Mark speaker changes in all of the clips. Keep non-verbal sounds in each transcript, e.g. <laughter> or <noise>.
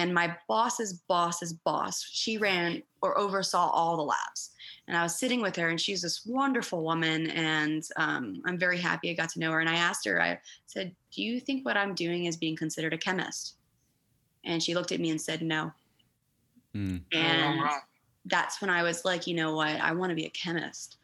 Speaker 1: and my boss's boss's boss, she ran or oversaw all the labs. And I was sitting with her, and she's this wonderful woman, and um, I'm very happy I got to know her. And I asked her, I said, "Do you think what I'm doing is being considered a chemist?" And she looked at me and said, "No."
Speaker 2: Mm.
Speaker 1: And that's when I was like, you know what? I want to be a chemist.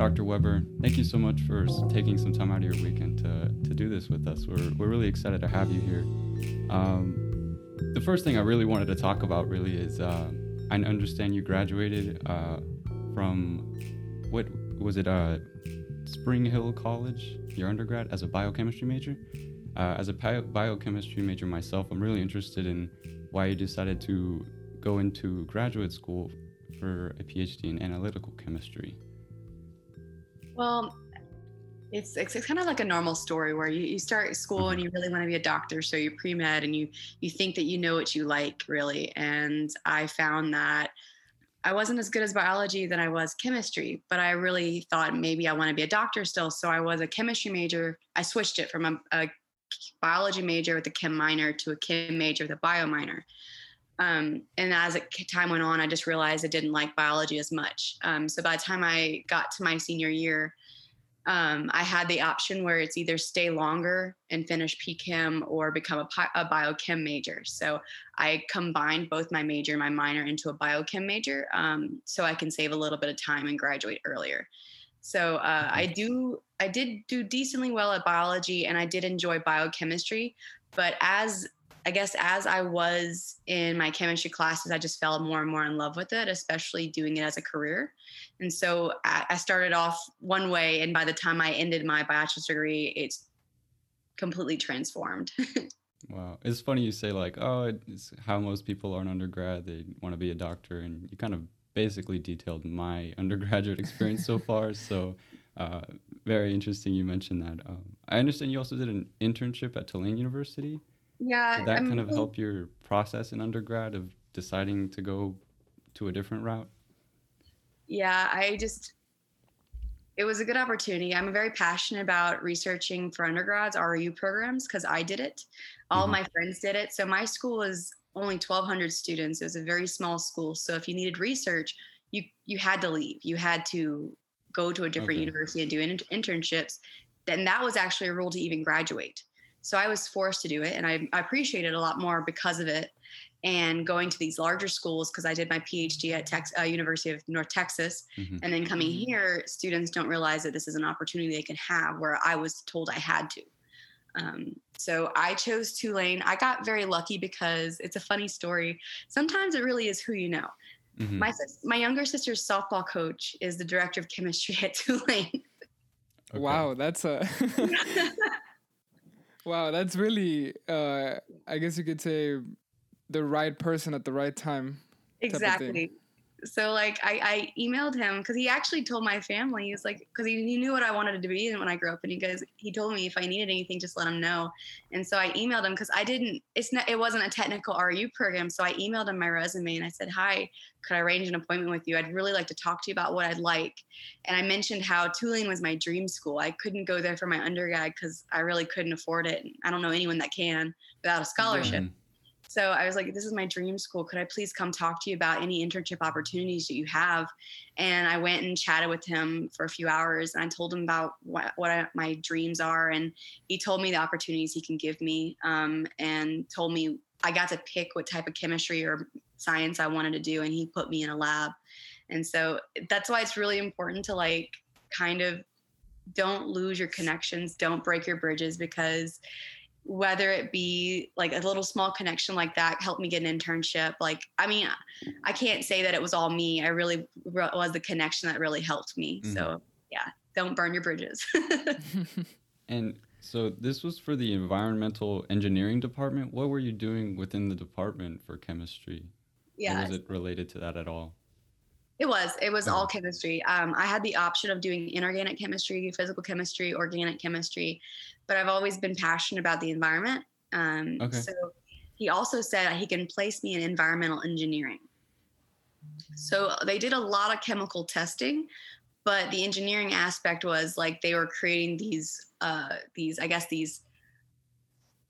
Speaker 2: Dr. Webre. Thank you so much for taking some time out of your weekend to, to do this with us. We're, we're really excited to have you here. Um, the first thing I really wanted to talk about really is uh, I understand you graduated uh, from what was it, uh, Spring Hill College, your undergrad, as a biochemistry major. Uh, as a bio- biochemistry major myself, I'm really interested in why you decided to go into graduate school for a PhD in analytical chemistry.
Speaker 1: Well, it's, it's, it's kind of like a normal story where you, you start school and
Speaker 2: Mhm.
Speaker 1: you really want to be a doctor. So you're pre med and you, you think that you know what you like, really. And I found that I wasn't as good as biology than I was chemistry, but I really thought maybe I want to be a doctor still. So I was a chemistry major. I switched it from a, a biology major with a chem minor to a chem major with a bio minor. Um, and as it, time went on, I just realized I didn't like biology as much. Um, so by the time I got to my senior year, um, I had the option where it's either stay longer and finish PChem or become a, a biochem major. So I combined both my major and my minor into a biochem major um, so I can save a little bit of time and graduate earlier. So uh, I do, I did do decently well at biology and I did enjoy biochemistry. But as I guess as I was in my chemistry classes, I just fell more and more in love with it, especially doing it as a career. And so I, started off one way, and by the time I ended my bachelor's degree, it's completely transformed. <laughs>
Speaker 2: Wow, it's funny you say like, oh, it's how most people are in undergrad. They want to be a doctor, and you kind of basically detailed my <laughs> undergraduate experience so far. <laughs> So, uh, very interesting you mentioned that. Um, I understand you also did an internship at Tulane University.
Speaker 1: Yeah,
Speaker 2: Did that
Speaker 1: I'm
Speaker 2: kind of help your process in undergrad of deciding to go to a different route?
Speaker 1: yeah i just it was a good opportunity. I'm very passionate about researching for undergrads ru programs because i did it. All
Speaker 2: Mhm.
Speaker 1: my friends did it. So my school is only 1200 students. It was a very small school. So if you needed research you you had to leave. You had to go to a different
Speaker 2: Okay.
Speaker 1: university and do in- internships. Then that was actually a rule to even graduate so i was forced to do it and i, I appreciate it a lot more because of it and going to these larger schools because I did my PhD at Tex, uh, University of North Texas,
Speaker 2: Mhm.
Speaker 1: and then coming here, students don't realize that this is an opportunity they can have where I was told I had to. Um, so I chose Tulane. I got very lucky because it's a funny story. Sometimes it really is who you know.
Speaker 2: Mhm.
Speaker 1: My my younger sister's softball coach is the director of chemistry <laughs> at Tulane.
Speaker 2: Okay.
Speaker 3: Wow, that's a <laughs> wow. That's really, uh, I guess you could say, the right person at the right time.
Speaker 1: exactly so like I, I emailed him because he actually told my family he was like because he, he knew what i wanted to be when i grew up and he goes he told me if i needed anything just let him know. And so i emailed him because i didn't it's not it wasn't a technical ru program so i emailed him my resume and i said hi could i arrange an appointment with you? I'd really like to talk to you about what i'd like. And i mentioned how tulane was my dream school. I couldn't go there for my undergrad because i really couldn't afford it i don't know anyone that can without a scholarship.
Speaker 2: Mhm.
Speaker 1: So I was like, this is my dream school. Could I please come talk to you about any internship opportunities that you have? And I went and chatted with him for a few hours and I told him about what, what I, my dreams are. And he told me the opportunities he can give me um, and told me I got to pick what type of chemistry or science I wanted to do. And he put me in a lab. And so that's why it's really important to like kind of don't lose your connections, don't break your bridges because whether it be like a little small connection like that helped me get an internship like i mean i can't say that it was all me i really was the connection that really helped me so mm-hmm. yeah don't burn your bridges <laughs>
Speaker 2: And so this was for the environmental engineering department. What were you doing within the department for chemistry?
Speaker 1: yeah
Speaker 2: Or was it related to that at all?
Speaker 1: It was. It was all chemistry. Um, I had the option of doing inorganic chemistry, physical chemistry, organic chemistry, but I've always been passionate about the environment. Um,
Speaker 2: Okay.
Speaker 1: So he also said he can place me in environmental engineering. So they did a lot of chemical testing, but the engineering aspect was like they were creating these uh, these I guess these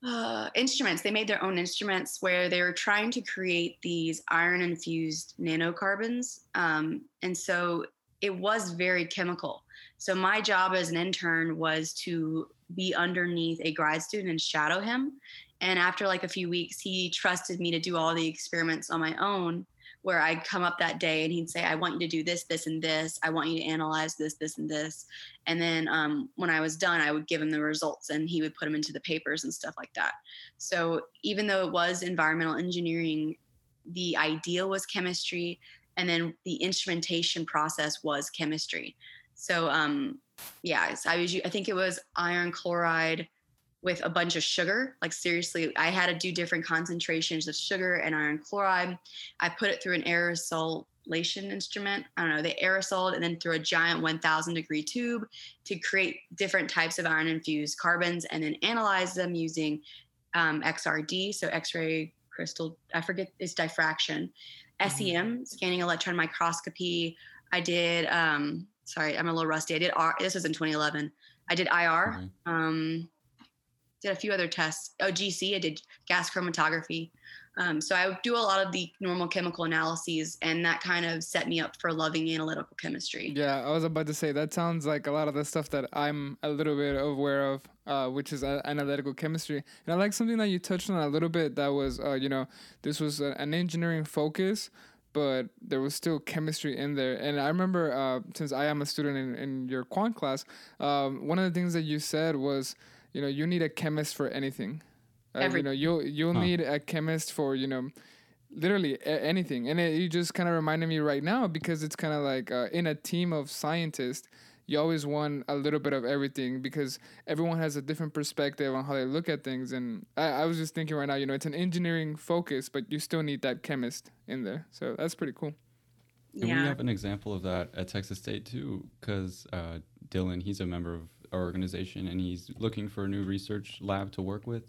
Speaker 1: uh, instruments. They made their own instruments where they were trying to create these iron infused nanocarbons, um, and so it was very chemical. So my job as an intern was to be underneath a grad student and shadow him. And after like a few weeks, he trusted me to do all the experiments on my own where I'd come up that day and he'd say, I want you to do this, this, and this. I want you to analyze this, this, and this. And then um, when I was done, I would give him the results and he would put them into the papers and stuff like that. So even though it was environmental engineering, the idea was chemistry. And then the instrumentation process was chemistry. So, um, yeah, so I was, I think it was iron chloride with a bunch of sugar. Like seriously, I had to do different concentrations of sugar and iron chloride. I put it through an aerosolation instrument. I don't know, they aerosoled and then through a giant 1000 degree tube to create different types of iron infused carbons and then analyze them using um, XRD, so X-ray crystal. I forget it's diffraction, mm-hmm. SEM, scanning electron microscopy. I did. Um, sorry, I'm a little rusty. I did R. This was in 2011. I did IR. Mm-hmm. Um, did a few other tests. Oh, GC, I did gas chromatography. Um, so I do a lot of the normal chemical analyses, and that kind of set me up for loving analytical chemistry.
Speaker 3: Yeah, I was about to say that sounds like a lot of the stuff that I'm a little bit aware of, uh, which is uh, analytical chemistry. And I like something that you touched on a little bit. That was, uh, you know, this was an engineering focus, but there was still chemistry in there. And I remember, uh, since I am a student in, in your quant class, um, one of the things that you said was you know you need a chemist for anything. Uh, Every- you know you'll you'll huh. need a chemist for you know literally a- anything. And it, you just kind of reminded me right now because it's kind of like uh, in a team of scientists you always want a little bit of everything because everyone has a different perspective on how they look at things. And I, I was just thinking right now you know it's an engineering focus but you still need that chemist in there. So that's pretty cool.
Speaker 2: And yeah. we have an example of that at Texas State too, because uh, Dylan, he's a member of our organization and he's looking for a new research lab to work with.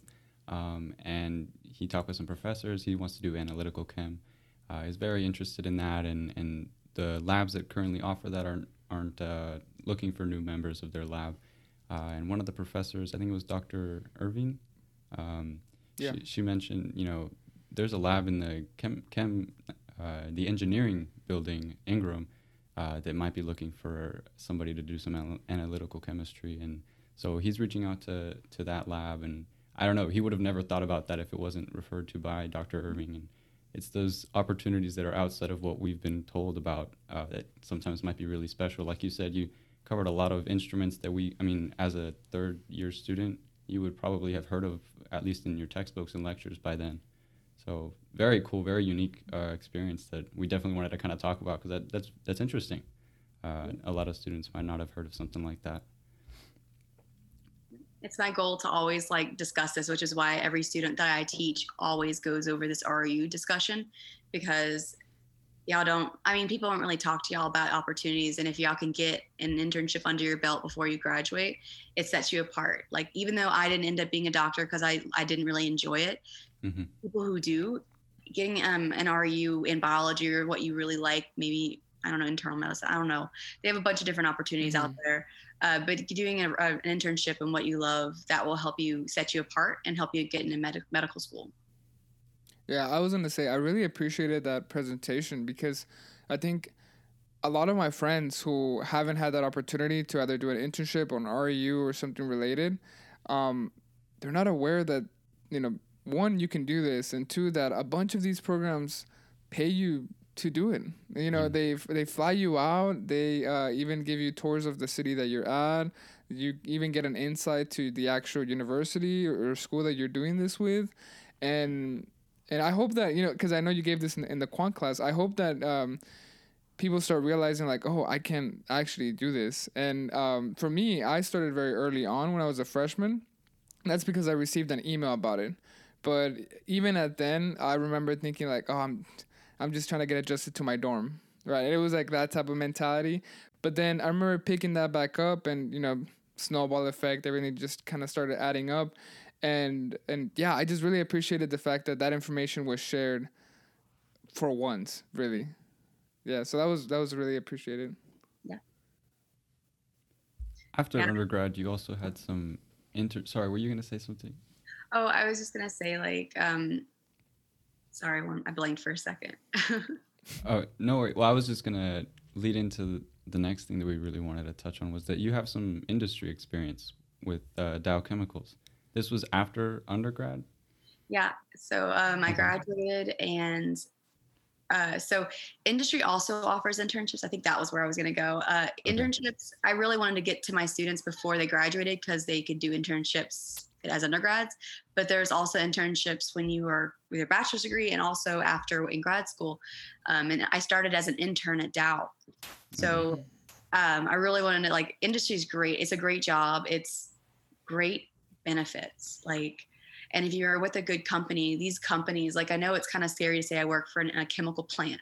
Speaker 2: Um, and he talked with some professors. He wants to do analytical chem. Uh, he's very interested in that, and, and the labs that currently offer that aren't aren't uh, looking for new members of their lab. Uh, and one of the professors, I think it was Dr. Irving, um, yeah. she, she mentioned, you know, there's a lab in the chem, chem uh, the engineering building, Ingram, uh, that might be looking for somebody to do some al- analytical chemistry. And so he's reaching out to, to that lab. And I don't know, he would have never thought about that if it wasn't referred to by Dr. Irving. And it's those opportunities that are outside of what we've been told about uh, that sometimes might be really special. Like you said, you covered a lot of instruments that we, I mean, as a third year student, you would probably have heard of, at least in your textbooks and lectures by then. So very cool, very unique uh, experience that we definitely wanted to kind of talk about because that, that's that's interesting. Uh, a lot of students might not have heard of something like that.
Speaker 1: It's my goal to always like discuss this, which is why every student that I teach always goes over this RU discussion because y'all don't i mean people don't really talk to y'all about opportunities and if y'all can get an internship under your belt before you graduate it sets you apart like even though i didn't end up being a doctor because i i didn't really enjoy it mm-hmm. people who do getting um, an ru in biology or what you really like maybe i don't know internal medicine i don't know they have a bunch of different opportunities mm-hmm. out there uh, but doing a, a, an internship in what you love that will help you set you apart and help you get into med- medical school
Speaker 3: yeah, I was gonna say I really appreciated that presentation because I think a lot of my friends who haven't had that opportunity to either do an internship on RU or something related, um, they're not aware that you know one you can do this and two that a bunch of these programs pay you to do it. You know, mm. they they fly you out. They uh, even give you tours of the city that you're at. You even get an insight to the actual university or school that you're doing this with, and and I hope that you know because I know you gave this in, in, the quant class. I hope that um, people start realizing like, oh, I can actually do this. And um, for me, I started very early on when I was a freshman. That's because I received an email about it. But even at then, I remember thinking like, oh, I'm, I'm just trying to get adjusted to my dorm, right? It was like that type of mentality. But then I remember picking that back up, and you know, snowball effect, everything just kind of started adding up and and yeah, I just really appreciated the fact that that information was shared for once, really. yeah, so that was that was really appreciated. Yeah.
Speaker 2: After
Speaker 1: Yeah.
Speaker 2: undergrad, you also had some inter. Sorry, were you gonna say something?
Speaker 1: Oh, I was just gonna say like, um, sorry, I blanked for a second. <laughs>
Speaker 2: Oh no, wait. Well, I was just gonna lead into the, next thing that we really wanted to touch on was that you have some industry experience with uh, Dow Chemicals. This was after undergrad.
Speaker 1: Yeah. So um, I graduated, and uh, so industry also offers internships. I think that was where I was going to go. Uh, internships. I really wanted to get to my students before they graduated because they could do internships as undergrads. But there's also internships when you are with your bachelor's degree and also after in grad school. Um, and I started as an intern at Dow. So um, I really wanted to like industry is great. It's a great job. It's great benefits. Like, and if you're with a good company, these companies, like I know it's kind of scary to say I work for an, a chemical plant,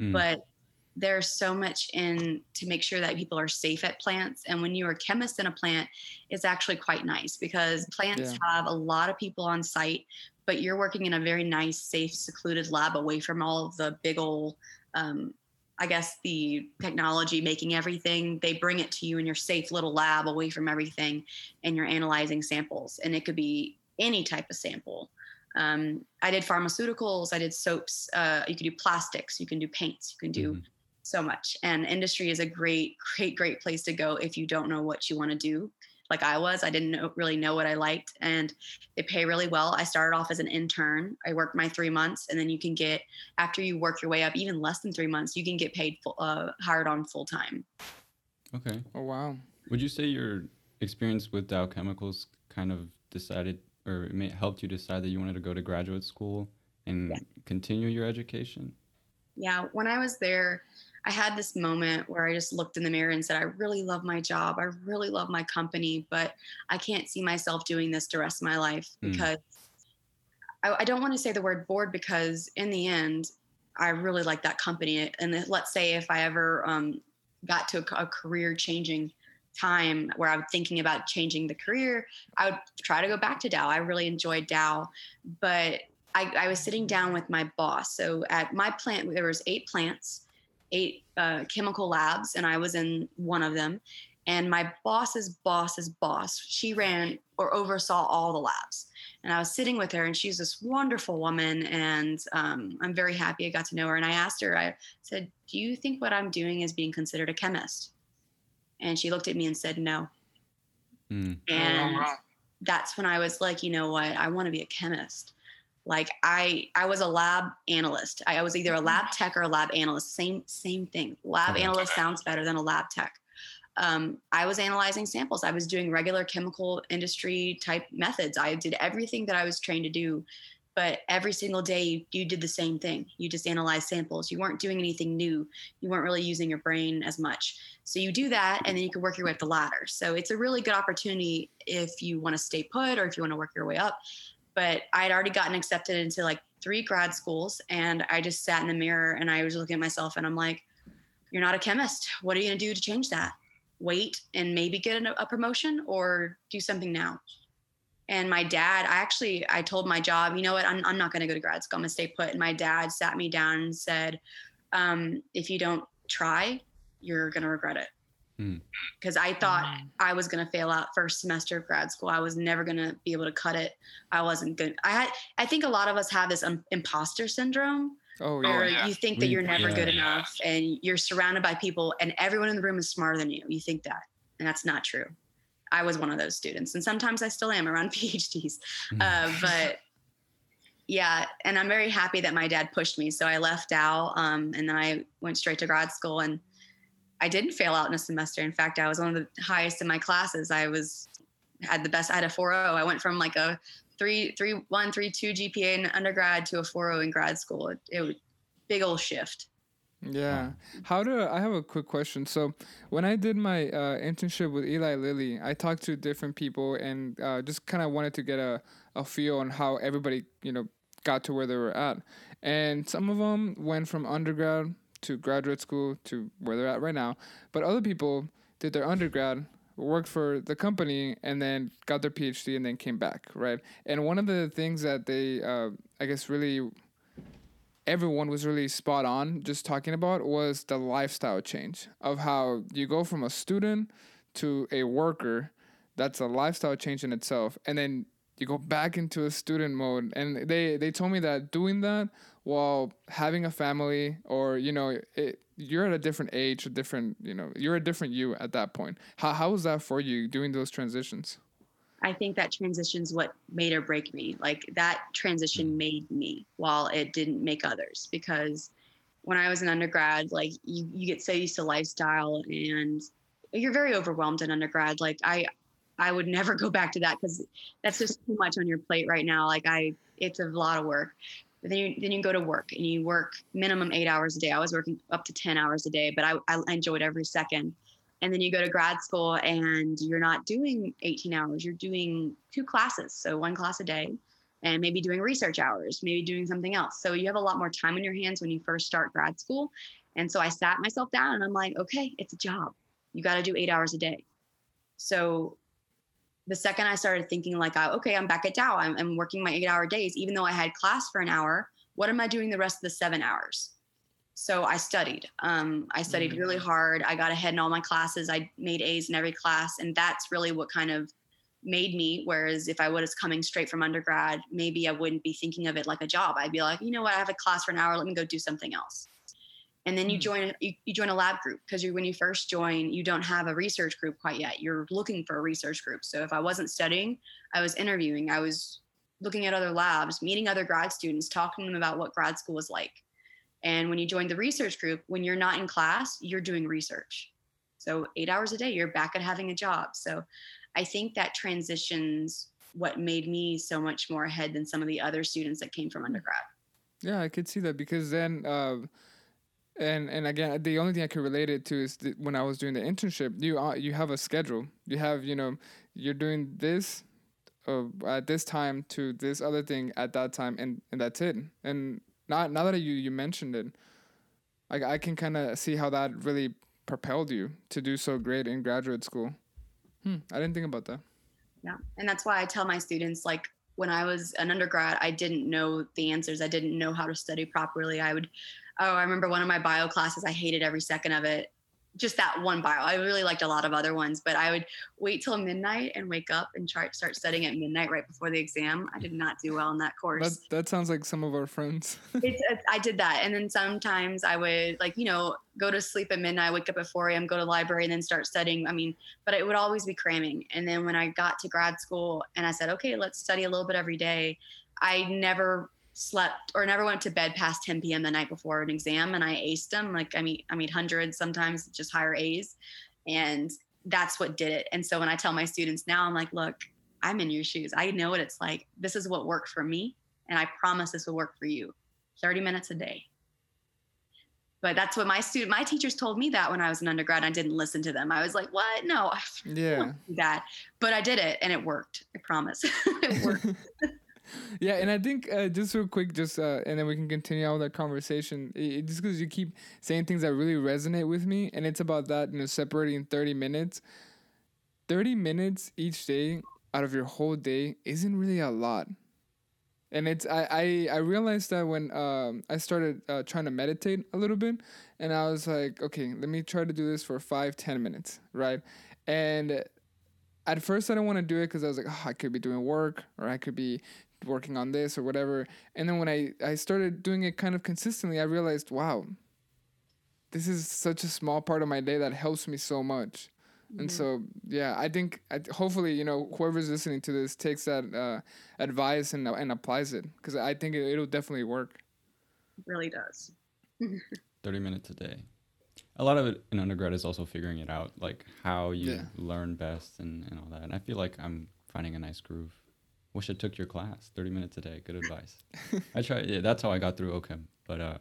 Speaker 2: Mm.
Speaker 1: but there's so much in to make sure that people are safe at plants. And when you're a chemist in a plant, it's actually quite nice because plants
Speaker 3: Yeah.
Speaker 1: have a lot of people on site, but you're working in a very nice, safe, secluded lab away from all of the big old um, I guess the technology making everything, they bring it to you in your safe little lab away from everything, and you're analyzing samples. And it could be any type of sample. Um, I did pharmaceuticals, I did soaps, uh, you can do plastics, you can do paints, you can do
Speaker 2: Mhm.
Speaker 1: So much. And industry is a great, great, great place to go if you don't know what you want to do. Like I was, I didn't know, really know what I liked, and they pay really well. I started off as an intern. I worked my three months, and then you can get after you work your way up, even less than three months, you can get paid full, uh, hired on full time.
Speaker 2: Okay.
Speaker 3: Oh wow.
Speaker 2: Would you say your experience with Dow Chemicals kind of decided or it may helped you decide that you wanted to go to graduate school and
Speaker 1: Yeah.
Speaker 2: continue your education?
Speaker 1: Yeah, when I was there, I had this moment where I just looked in the mirror and said, I really love my job. I really love my company, but I can't see myself doing this the rest of my life
Speaker 2: Mm.
Speaker 1: because I, I don't want to say the word bored because in the end, I really like that company. And let's say if I ever um, got to a, career changing time where I'm thinking about changing the career, I would try to go back to Dow. I really enjoyed Dow, but I, I was sitting down with my boss. So at my plant, there was eight plants, eight uh, chemical labs, and I was in one of them. And my boss's boss's boss, she ran or oversaw all the labs. And I was sitting with her, and she's this wonderful woman, and um, I'm very happy I got to know her. And I asked her, I said, "Do you think what I'm doing is being considered a chemist?" And she looked at me and said, "No."
Speaker 2: Mm.
Speaker 1: And that's when I was like, you know what? I want to be a chemist. Like I, I was a lab analyst. I was either a lab tech or a lab analyst. Same, same thing. Lab
Speaker 2: Okay.
Speaker 1: analyst sounds better than a lab tech. Um, I was analyzing samples. I was doing regular chemical industry type methods. I did everything that I was trained to do, but every single day you, you did the same thing. You just analyzed samples. You weren't doing anything new. You weren't really using your brain as much. So you do that, and then you can work your way up the ladder. So it's a really good opportunity if you want to stay put or if you want to work your way up. But I had already gotten accepted into like three grad schools, and I just sat in the mirror and I was looking at myself, and I'm like, "You're not a chemist. What are you going to do to change that? Wait and maybe get a, promotion, or do something now." And my dad, I actually, I told my job, you know what, I'm, I'm not going to go to grad school. I'm going to stay put. And my dad sat me down and said, um, if you don't try, you're going to regret it.
Speaker 2: Hmm.
Speaker 1: Because I thought I was going to fail out first semester of grad school. I was never going to be able to cut it. I wasn't good. I had, I think a lot of us have this um, imposter syndrome
Speaker 3: Oh
Speaker 1: where
Speaker 3: yeah.
Speaker 1: you think that
Speaker 2: We-
Speaker 1: you're never
Speaker 2: yeah.
Speaker 1: good enough and you're surrounded by people and everyone in the room is smarter than you. You think that, and that's not true. I was one of those students, and sometimes I still am around <laughs> PhDs.
Speaker 2: Mm.
Speaker 1: Uh, but yeah, and I'm very happy that my dad pushed me. So I left Dow, um, and then I went straight to grad school, and I didn't fail out in a semester. In fact, I was one of the highest in my classes. I was had the best. I had a 4.0. I went from like a three three one three two GPA in undergrad to a 4.0 in grad school. It, it was big old shift.
Speaker 3: Yeah. How do I have a quick question? So when I did my uh, internship with Eli Lilly, I talked to different people and uh, just kind of wanted to get a, a feel on how everybody you know got to where they were at. And some of them went from undergrad to graduate school to where they're at right now, but other people did their undergrad, worked for the company, and then got their PhD and then came back, right? And one of the things that they, uh, I guess, really everyone was really spot on just talking about was the lifestyle change of how you go from a student to a worker. That's a lifestyle change in itself. And then you go back into a student mode. And they, they told me that doing that while having a family or, you know, it, you're at a different age, a different, you know, you're a different you at that point. How, how was that for you doing those transitions?
Speaker 1: I think that transition's what made or break me. Like that transition mm. made me while it didn't make others because when I was an undergrad, like you, you get so used to lifestyle and you're very overwhelmed in undergrad. Like I, I would <laughs> never go back to that because that's just too much on your plate right now. Like I, it's a lot of work. But then you, then you go to work and you work minimum eight hours a day. I was working up to 10 hours a day, but I, I enjoyed every second. And then you go to grad school and you're not doing 18 hours. You're doing two classes. So one class a day and maybe doing research hours maybe doing something else. So you have a lot more time on your hands when you first start grad school. And so i sat myself down and i'm like okay it's a job. You got to do eight hours a day. So the second i started thinking like okay i'm back at dow I'm, I'm working my eight hour days even though i had class for an hour what am i doing the rest of the seven hours so I studied. Um, I studied mm-hmm. really hard. I got ahead in all my classes. I made A's in every class, and that's really what kind of made me. Whereas if I was coming straight from undergrad, maybe I wouldn't be thinking of it like a job. I'd be like, you know what, I have a class for an hour. Let me go do something else. And then you mm. join you, you join a lab group because when you first join, you don't have a research group quite yet. You're looking for a research group. So if I wasn't studying, I was interviewing. I was looking at other labs, meeting other grad students, talking to them about what grad school was like and when you join the research group, when you're not in class, you're doing research. So eight hours a day, you're back at having a job. So I think that transitions what made me so much more ahead than some of the other students that came from undergrad.
Speaker 3: Yeah, I could see that because then, uh, and and again, the only thing I could relate it to is when I was doing the internship. You uh, you have a schedule. You have you know you're doing this uh, at this time to this other thing at that time, and and that's it. And now, now that you you mentioned it, I I can kind of see how that really propelled you to do so great in graduate school. Hmm, I didn't think about that.
Speaker 1: Yeah, and that's why I tell my students like when I was an undergrad, I didn't know the answers. I didn't know how to study properly. I would, oh, I remember one of my bio classes. I hated every second of it just that one bio. I really liked a lot of other ones, but I would wait till midnight and wake up and try start studying at midnight right before the exam. I did not do well in that course.
Speaker 3: That, that sounds like some of our friends. <laughs>
Speaker 1: it's, it's, I did that, and then sometimes I would like you know go to sleep at midnight, wake up at 4 a.m., go to the library, and then start studying. I mean, but it would always be cramming. And then when I got to grad school and I said, okay, let's study a little bit every day. I never slept or never went to bed past 10 p.m. the night before an exam and I aced them. Like I mean, I mean hundreds, sometimes just higher A's. And that's what did it. And so when I tell my students now, I'm like, look, I'm in your shoes. I know what it's like. This is what worked for me. And I promise this will work for you. 30 minutes a day. But that's what my student, my teachers told me that when I was an undergrad. I didn't listen to them. I was like, what? No, <laughs>
Speaker 3: yeah,
Speaker 1: that. But I did it and it worked. I promise. <laughs> it worked. <laughs> <laughs>
Speaker 3: yeah, and I think uh, just real quick, just uh, and then we can continue on that conversation. It, just because you keep saying things that really resonate with me, and it's about that, you know, separating thirty minutes. Thirty minutes each day out of your whole day isn't really a lot, and it's I I, I realized that when um, I started uh, trying to meditate a little bit, and I was like, okay, let me try to do this for five ten minutes, right, and at first I didn't want to do it because I was like, oh, I could be doing work or I could be working on this or whatever. And then when I, I started doing it kind of consistently, I realized, wow, this is such a small part of my day that helps me so much. Mm-hmm. And so, yeah, I think I, hopefully, you know, whoever's listening to this takes that uh, advice and, and applies it because I think it, it'll definitely work.
Speaker 1: It really does. <laughs>
Speaker 2: 30 minutes a day. A lot of it in undergrad is also figuring it out, like how you yeah. learn best and, and all that. And I feel like I'm finding a nice groove. Wish I took your class. Thirty minutes a day. Good advice. I try. Yeah, that's how I got through OCHEM. But uh,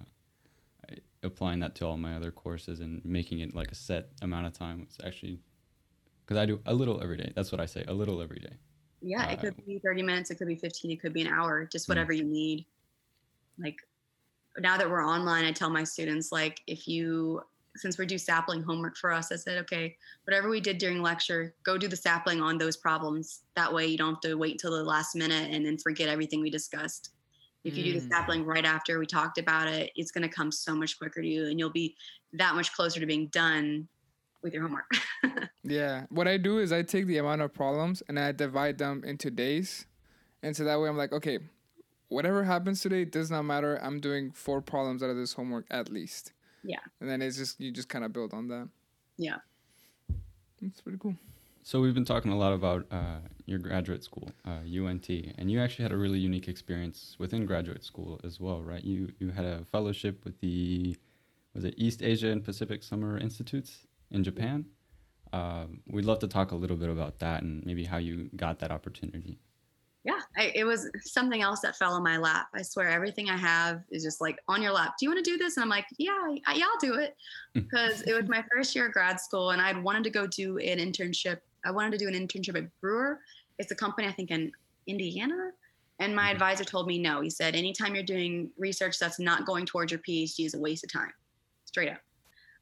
Speaker 2: I, applying that to all my other courses and making it like a set amount of time was actually because I do a little every day. That's what I say. A little every day.
Speaker 1: Yeah, uh, it could be thirty minutes. It could be fifteen. It could be an hour. Just whatever mm. you need. Like now that we're online, I tell my students like if you since we're do sapling homework for us, I said, okay, whatever we did during lecture, go do the sapling on those problems. That way you don't have to wait until the last minute and then forget everything we discussed. If you do the
Speaker 3: Mm.
Speaker 1: sapling right after we talked about it, it's going to come so much quicker to you and you'll be that much closer to being done with your homework. <laughs>
Speaker 3: Yeah. What I do is I take the amount of problems and I divide them into days. And so that way I'm like, okay, whatever happens today does not matter. I'm doing four problems out of this homework at least.
Speaker 1: Yeah.
Speaker 3: And then it's just you just kind of build on that.
Speaker 1: Yeah.
Speaker 3: It's pretty cool.
Speaker 2: So we've been talking a lot about uh, your graduate school, uh, UNT, and you actually had a really unique experience within graduate school as well, right? You you had a fellowship with the was it East Asia and Pacific Summer Institutes in Japan. Um, we'd love to talk a little bit about that and maybe how you got that opportunity.
Speaker 1: Yeah, I, it was something else that fell on my lap. I swear, everything I have is just like on your lap. Do you want to do this? And I'm like, yeah, I, yeah, I'll do it. Because it was my first year of grad school, and I'd wanted to go do an internship. I wanted to do an internship at Brewer. It's a company I think in Indiana. And my
Speaker 2: Mhm.
Speaker 1: advisor told me no. He said, anytime you're doing research that's not going towards your PhD is a waste of time. Straight up.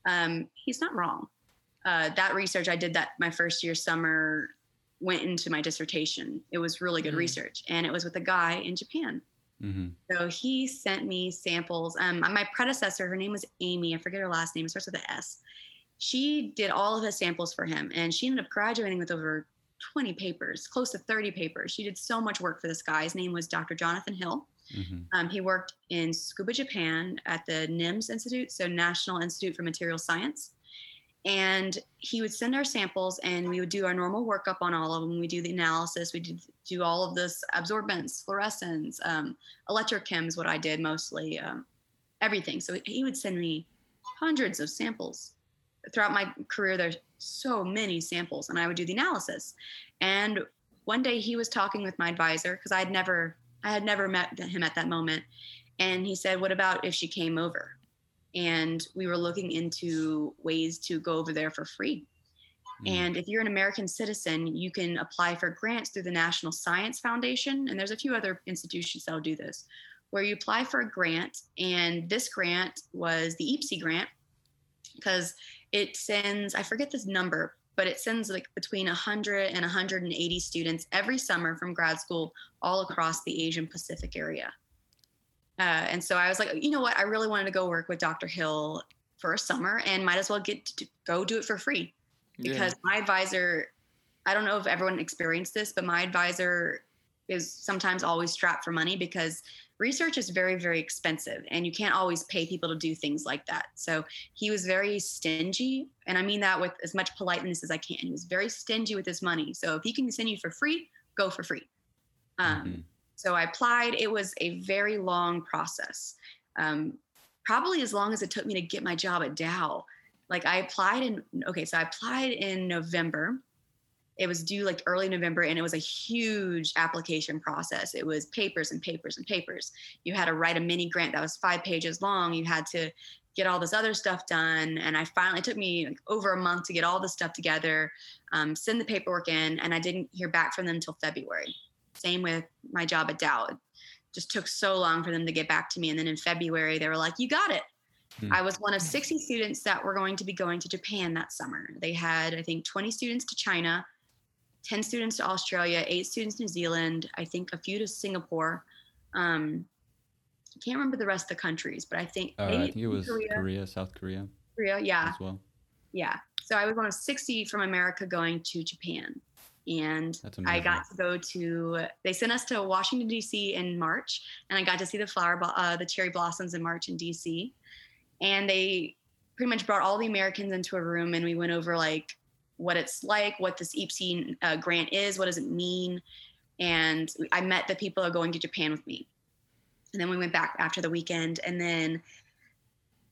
Speaker 1: Um, he's not wrong. Uh, that research I did that my first year summer went into my dissertation. It was really good
Speaker 3: Mhm.
Speaker 1: research, and it was with a guy in Japan.
Speaker 2: hmm
Speaker 1: So he sent me samples. Um, my predecessor, her name was Amy. I forget her last name. It starts with an S. She did all of his samples for him, and she ended up graduating with over 20 papers, close to 30 papers. She did so much work for this guy. His name was Dr. Jonathan Hill.
Speaker 2: hmm
Speaker 1: Um, he worked in Tsukuba Japan at the NIMS Institute, so National Institute for Material Science. And he would send our samples, and we would do our normal workup on all of them. We do the analysis, we did do all of this absorbance, fluorescence, um, electrochem is what I did mostly, um, everything. So he would send me hundreds of samples throughout my career. There's so many samples, and I would do the analysis. And one day he was talking with my advisor because I had never I had never met him at that moment. And he said, What about if she came over? And we were looking into ways to go over there for free. Hmm. And if you're an American citizen, you can apply for grants through the National Science Foundation. And there's a few other institutions that'll do this, where you apply for a grant. And this grant was the EAPSI grant, because it sends, I forget this number, but it sends like between 100 and 180 students every summer from grad school all across the Asian Pacific area. Uh, and so I was like, you know what? I really wanted to go work with Dr. Hill for a summer and might as well get to go do it for free because my advisor, I don't know if everyone experienced this, but my advisor is sometimes always strapped for money because research is very, very expensive and you can't always pay people to do things like that. So he was very stingy. And I mean that with as much politeness as I can. He was very stingy with his money. So if he can send you for free, go for free. Um,
Speaker 2: Mhm.
Speaker 1: So I applied. It was a very long process, um, probably as long as it took me to get my job at Dow. Like I applied in, okay, so I applied in November. It was due like early November, and it was a huge application process. It was papers and papers and papers. You had to write a mini grant that was five pages long. You had to get all this other stuff done. And I finally, it took me like over a month to get all this stuff together, um, send the paperwork in, and I didn't hear back from them until February. Same with my job at Dow. It just took so long for them to get back to me. And then in February, they were like, You got it.
Speaker 2: Hmm.
Speaker 1: I was one of 60 students that were going to be going to Japan that summer. They had, I think, 20 students to China, 10 students to Australia, eight students to New Zealand, I think a few to Singapore. Um, I can't remember the rest of the countries, but I think
Speaker 2: Uh, I think it was
Speaker 1: Korea.
Speaker 2: Korea, South Korea
Speaker 1: Korea, yeah.
Speaker 2: as well.
Speaker 1: Yeah. So I was one of 60 from America going to Japan. And I got to go to, they sent us to Washington, D.C. in March. And I got to see the flower, uh, the cherry blossoms in March in D.C. And they pretty much brought all the Americans into a room and we went over like what it's like, what this EAPSI uh, grant is, what does it mean. And I met the people who are going to Japan with me. And then we went back after the weekend. And then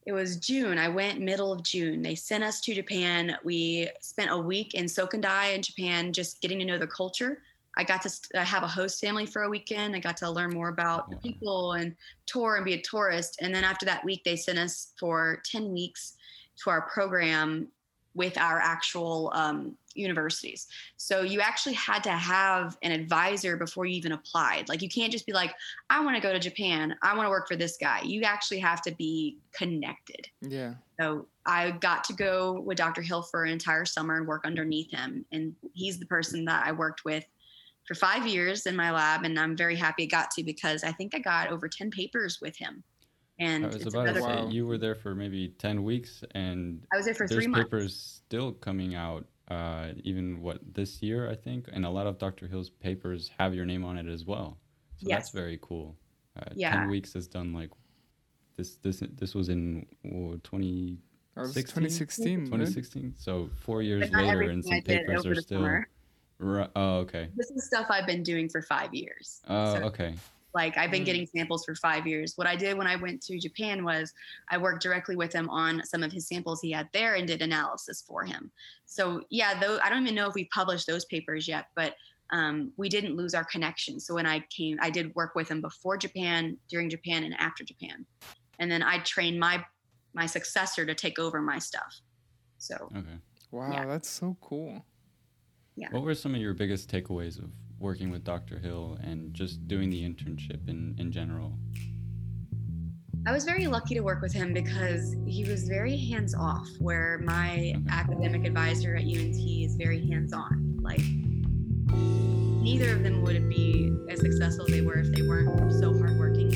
Speaker 1: it was June. I went middle of June. They sent us to Japan. We spent a week in Sokendai in Japan, just getting to know the culture. I got to have a host family for a weekend. I got to learn more about the people and tour and be a tourist. And then after that week, they sent us for 10 weeks to our program with our actual um, universities. So you actually had to have an advisor before you even applied. Like you can't just be like, I want to go to Japan. I want to work for this guy. You actually have to be connected.
Speaker 3: Yeah.
Speaker 1: So I got to go with Dr. Hill for an entire summer and work underneath him. And he's the person that I worked with for five years in my lab, and I'm very happy I got to because I think I got over 10 papers with him. And
Speaker 2: I was about to
Speaker 1: another-
Speaker 2: say
Speaker 3: Wow.
Speaker 2: you were there for maybe ten weeks, and
Speaker 1: I was there for
Speaker 2: there's
Speaker 1: three months.
Speaker 2: papers still coming out. Uh, even what this year, I think, and a lot of Dr. Hill's papers have your name on it as well. So that's very cool. Uh,
Speaker 1: Yeah.
Speaker 2: Ten weeks has done like this. This this was in oh, 20,
Speaker 3: That was
Speaker 2: 16?
Speaker 3: 2016. right?
Speaker 2: 2016. So four years
Speaker 1: But
Speaker 2: later, and some
Speaker 1: I
Speaker 2: papers are still.
Speaker 1: summer.
Speaker 2: Ru- oh, okay.
Speaker 1: This is stuff I've been doing for five years.
Speaker 2: Uh,
Speaker 1: So,
Speaker 2: okay.
Speaker 1: Like I've been
Speaker 3: Mm.
Speaker 1: getting samples for five years. What I did when I went to Japan was I worked directly with him on some of his samples he had there and did analysis for him. So yeah, though I don't even know if we published those papers yet, but um, we didn't lose our connection. So when I came, I did work with him before Japan, during Japan, and after Japan, and then I trained my my successor to take over my stuff. So
Speaker 2: Okay.
Speaker 3: Wow,
Speaker 1: Yeah.
Speaker 3: that's so cool. Yeah.
Speaker 2: What were some of your biggest takeaways of working with Dr. Hill and just doing the internship in, in general?
Speaker 1: I was very lucky to work with him because he was very hands off, where my
Speaker 2: Okay.
Speaker 1: academic advisor at UNT is very hands on. Like, neither of them would be as successful as they were if they weren't so hardworking